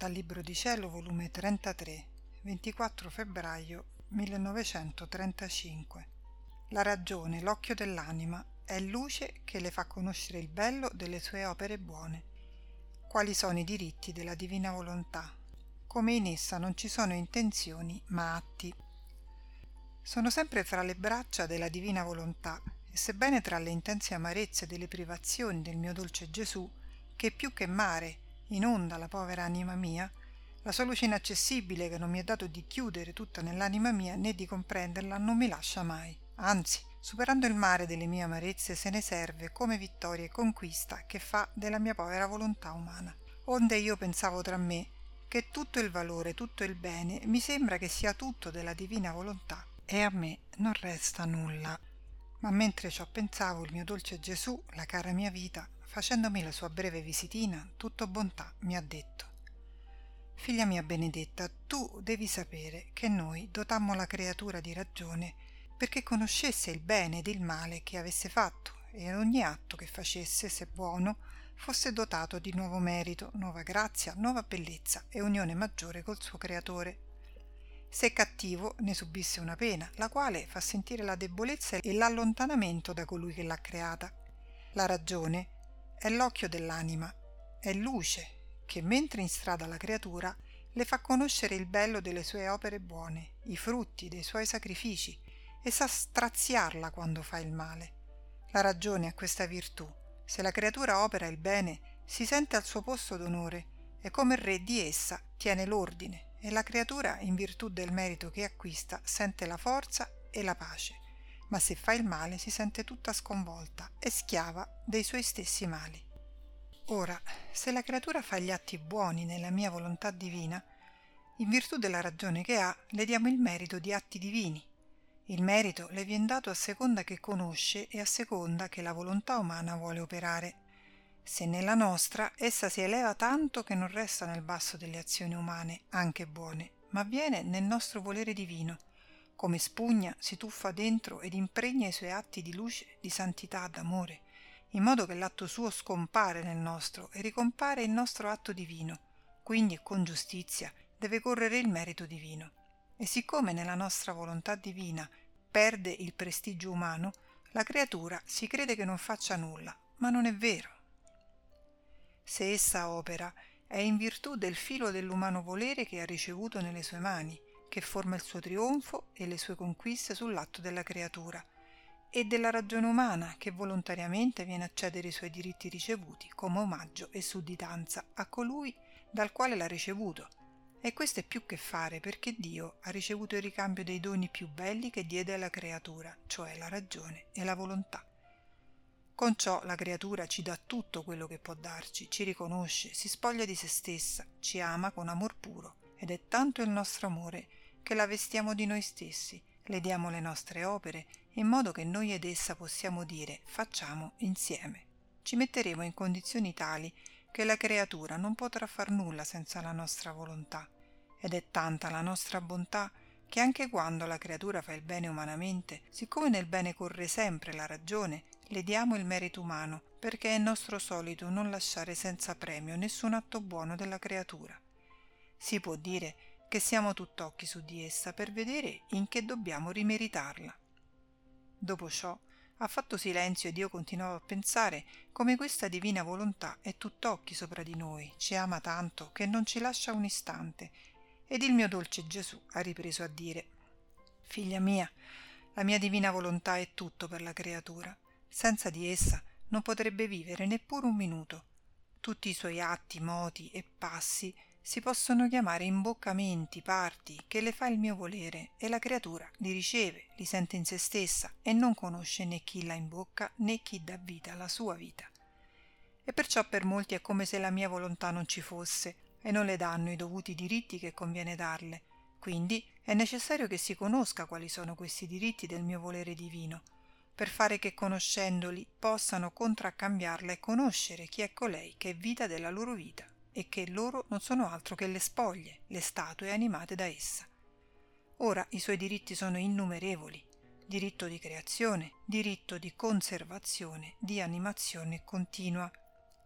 dal Libro di Cielo, volume 33, 24 febbraio 1935. La ragione, l'occhio dell'anima, è luce che le fa conoscere il bello delle sue opere buone. Quali sono i diritti della divina volontà? Come in essa non ci sono intenzioni ma atti. Sono sempre fra le braccia della divina volontà e sebbene tra le intense amarezze delle privazioni del mio dolce Gesù, che più che mare inonda la povera anima mia, la sua luce inaccessibile che non mi è dato di chiudere tutta nell'anima mia né di comprenderla non mi lascia mai. Anzi, superando il mare delle mie amarezze, se ne serve come vittoria e conquista che fa della mia povera volontà umana. Onde io pensavo tra me che tutto il valore, tutto il bene, mi sembra che sia tutto della divina volontà e a me non resta nulla. Ma mentre ciò pensavo, il mio dolce Gesù, la cara mia vita, facendomi la sua breve visitina, tutto bontà, mi ha detto Figlia mia benedetta, tu devi sapere che noi dotammo la creatura di ragione perché conoscesse il bene ed il male che avesse fatto e ogni atto che facesse, se buono, fosse dotato di nuovo merito, nuova grazia, nuova bellezza e unione maggiore col suo creatore. Se cattivo, ne subisse una pena, la quale fa sentire la debolezza e l'allontanamento da colui che l'ha creata. La ragione è l'occhio dell'anima, è luce che mentre instrada la creatura le fa conoscere il bello delle sue opere buone, i frutti dei suoi sacrifici e sa straziarla quando fa il male. La ragione ha questa virtù. Se la creatura opera il bene, si sente al suo posto d'onore e come re di essa tiene l'ordine e la creatura, in virtù del merito che acquista, sente la forza e la pace ma se fa il male si sente tutta sconvolta e schiava dei suoi stessi mali. Ora, se la creatura fa gli atti buoni nella mia volontà divina, in virtù della ragione che ha, le diamo il merito di atti divini. Il merito le viene dato a seconda che conosce e a seconda che la volontà umana vuole operare. Se nella nostra essa si eleva tanto che non resta nel basso delle azioni umane, anche buone, ma viene nel nostro volere divino, come spugna si tuffa dentro ed impregna i suoi atti di luce, di santità, d'amore, in modo che l'atto suo scompare nel nostro e ricompare il nostro atto divino, quindi con giustizia deve correre il merito divino. E siccome nella nostra volontà divina perde il prestigio umano, la creatura si crede che non faccia nulla, ma non è vero. Se essa opera, è in virtù del filo dell'umano volere che ha ricevuto nelle sue mani, che forma il suo trionfo e le sue conquiste sull'atto della creatura, e della ragione umana che volontariamente viene a cedere i suoi diritti ricevuti come omaggio e sudditanza a colui dal quale l'ha ricevuto. E questo è più che fare perché Dio ha ricevuto il ricambio dei doni più belli che diede alla creatura, cioè la ragione e la volontà. Con ciò la creatura ci dà tutto quello che può darci, ci riconosce, si spoglia di se stessa, ci ama con amor puro ed è tanto il nostro amore che la vestiamo di noi stessi, le diamo le nostre opere, in modo che noi ed essa possiamo dire facciamo insieme. Ci metteremo in condizioni tali che la creatura non potrà far nulla senza la nostra volontà. Ed è tanta la nostra bontà che anche quando la creatura fa il bene umanamente, siccome nel bene corre sempre la ragione, le diamo il merito umano, perché è nostro solito non lasciare senza premio nessun atto buono della creatura. Si può dire che siamo tutt'occhi su di essa per vedere in che dobbiamo rimeritarla. Dopo ciò ha fatto silenzio ed io continuavo a pensare come questa divina volontà è tutt'occhi sopra di noi, ci ama tanto che non ci lascia un istante. Ed il mio dolce Gesù ha ripreso a dire Figlia mia, la mia divina volontà è tutto per la creatura. Senza di essa non potrebbe vivere neppure un minuto. Tutti i suoi atti, moti e passi si possono chiamare imboccamenti, parti, che le fa il mio volere, e la creatura li riceve, li sente in se stessa e non conosce né chi la imbocca né chi dà vita alla sua vita. E perciò per molti è come se la mia volontà non ci fosse e non le danno i dovuti diritti che conviene darle. Quindi è necessario che si conosca quali sono questi diritti del mio volere divino, per fare che conoscendoli possano contraccambiarla e conoscere chi è colei che è vita della loro vita e che loro non sono altro che le spoglie, le statue animate da essa. Ora i suoi diritti sono innumerevoli, diritto di creazione, diritto di conservazione, di animazione continua.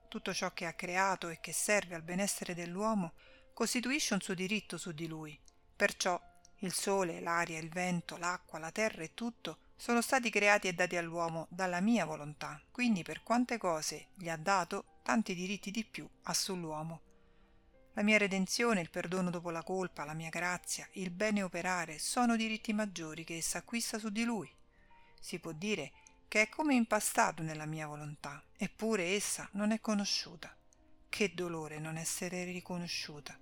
Tutto ciò che ha creato e che serve al benessere dell'uomo costituisce un suo diritto su di lui. Perciò il sole, l'aria, il vento, l'acqua, la terra e tutto sono stati creati e dati all'uomo dalla mia volontà, quindi per quante cose gli ha dato, tanti diritti di più ha sull'uomo. La mia redenzione, il perdono dopo la colpa, la mia grazia, il bene operare sono diritti maggiori che essa acquista su di lui. Si può dire che è come impastato nella mia volontà, eppure essa non è conosciuta. Che dolore non essere riconosciuta.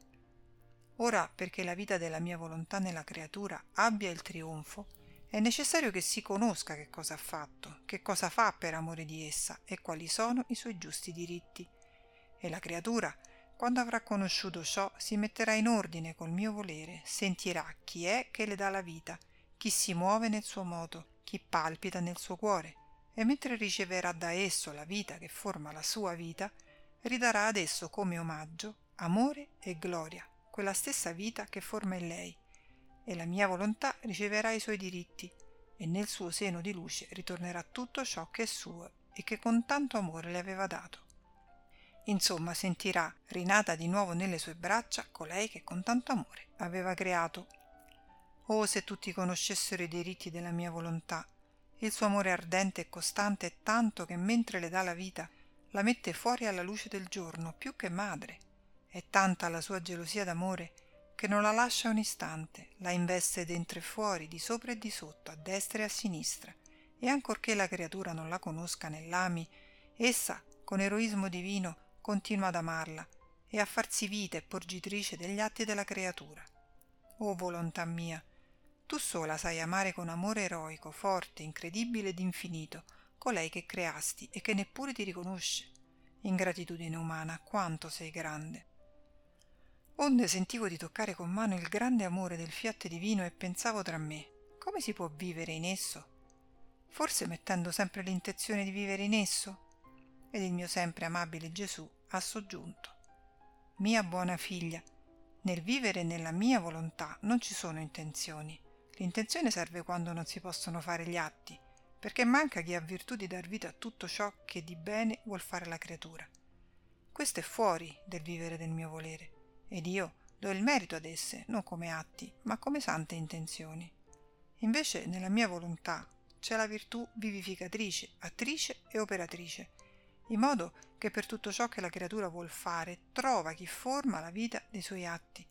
Ora, perché la vita della mia volontà nella creatura abbia il trionfo, è necessario che si conosca che cosa ha fatto, che cosa fa per amore di essa e quali sono i suoi giusti diritti. E la creatura, quando avrà conosciuto ciò, si metterà in ordine col mio volere, sentirà chi è che le dà la vita, chi si muove nel suo moto, chi palpita nel suo cuore, e mentre riceverà da esso la vita che forma la sua vita, ridarà ad esso come omaggio amore e gloria, quella stessa vita che forma in lei e la mia volontà riceverà i suoi diritti e nel suo seno di luce ritornerà tutto ciò che è suo e che con tanto amore le aveva dato. Insomma, sentirà, rinata di nuovo nelle sue braccia, colei che con tanto amore aveva creato. Oh, se tutti conoscessero i diritti della mia volontà! Il suo amore ardente e costante è tanto che mentre le dà la vita, la mette fuori alla luce del giorno, più che madre. È tanta la sua gelosia d'amore che non la lascia un istante, la investe dentro e fuori, di sopra e di sotto, a destra e a sinistra, e ancorché la creatura non la conosca né l'ami, essa, con eroismo divino, continua ad amarla e a farsi vita e porgitrice degli atti della creatura. O volontà mia, tu sola sai amare con amore eroico, forte, incredibile ed infinito, colei che creasti e che neppure ti riconosce. Ingratitudine umana, quanto sei grande onde sentivo di toccare con mano il grande amore del fiat divino e pensavo tra me come si può vivere in esso? Forse mettendo sempre l'intenzione di vivere in esso? Ed il mio sempre amabile gesù ha soggiunto. Mia buona figlia nel vivere nella mia volontà non ci sono intenzioni. L'intenzione serve quando non si possono fare gli atti perché manca chi ha virtù di dar vita a tutto ciò che di bene vuol fare la creatura. Questo è fuori del vivere del mio volere ed io do il merito ad esse, non come atti, ma come sante intenzioni. Invece nella mia volontà c'è la virtù vivificatrice, attrice e operatrice, in modo che per tutto ciò che la creatura vuol fare trova chi forma la vita dei suoi atti.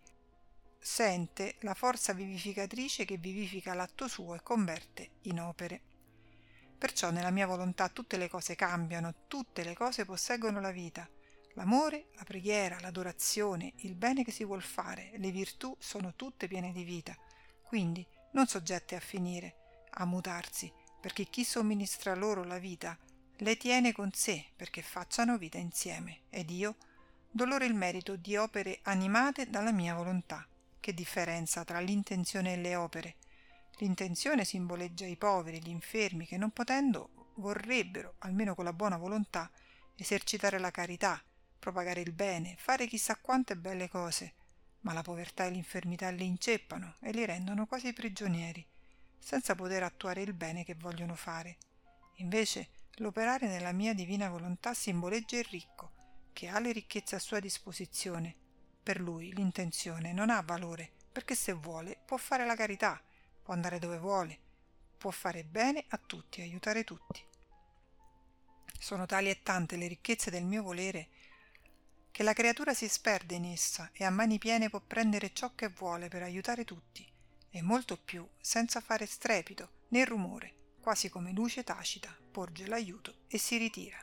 Sente la forza vivificatrice che vivifica l'atto suo e converte in opere. Perciò nella mia volontà tutte le cose cambiano, tutte le cose posseggono la vita, L'amore, la preghiera, l'adorazione, il bene che si vuol fare, le virtù sono tutte piene di vita, quindi non soggette a finire, a mutarsi, perché chi somministra loro la vita le tiene con sé perché facciano vita insieme, ed io do loro il merito di opere animate dalla mia volontà. Che differenza tra l'intenzione e le opere? L'intenzione simboleggia i poveri, gli infermi, che non potendo vorrebbero, almeno con la buona volontà, esercitare la carità, propagare il bene, fare chissà quante belle cose, ma la povertà e l'infermità li inceppano e li rendono quasi prigionieri, senza poter attuare il bene che vogliono fare. Invece l'operare nella mia divina volontà simboleggia il ricco, che ha le ricchezze a sua disposizione. Per lui l'intenzione non ha valore, perché se vuole può fare la carità, può andare dove vuole, può fare bene a tutti, aiutare tutti. Sono tali e tante le ricchezze del mio volere che la creatura si sperde in essa e a mani piene può prendere ciò che vuole per aiutare tutti, e molto più, senza fare strepito né rumore, quasi come luce tacita, porge l'aiuto e si ritira.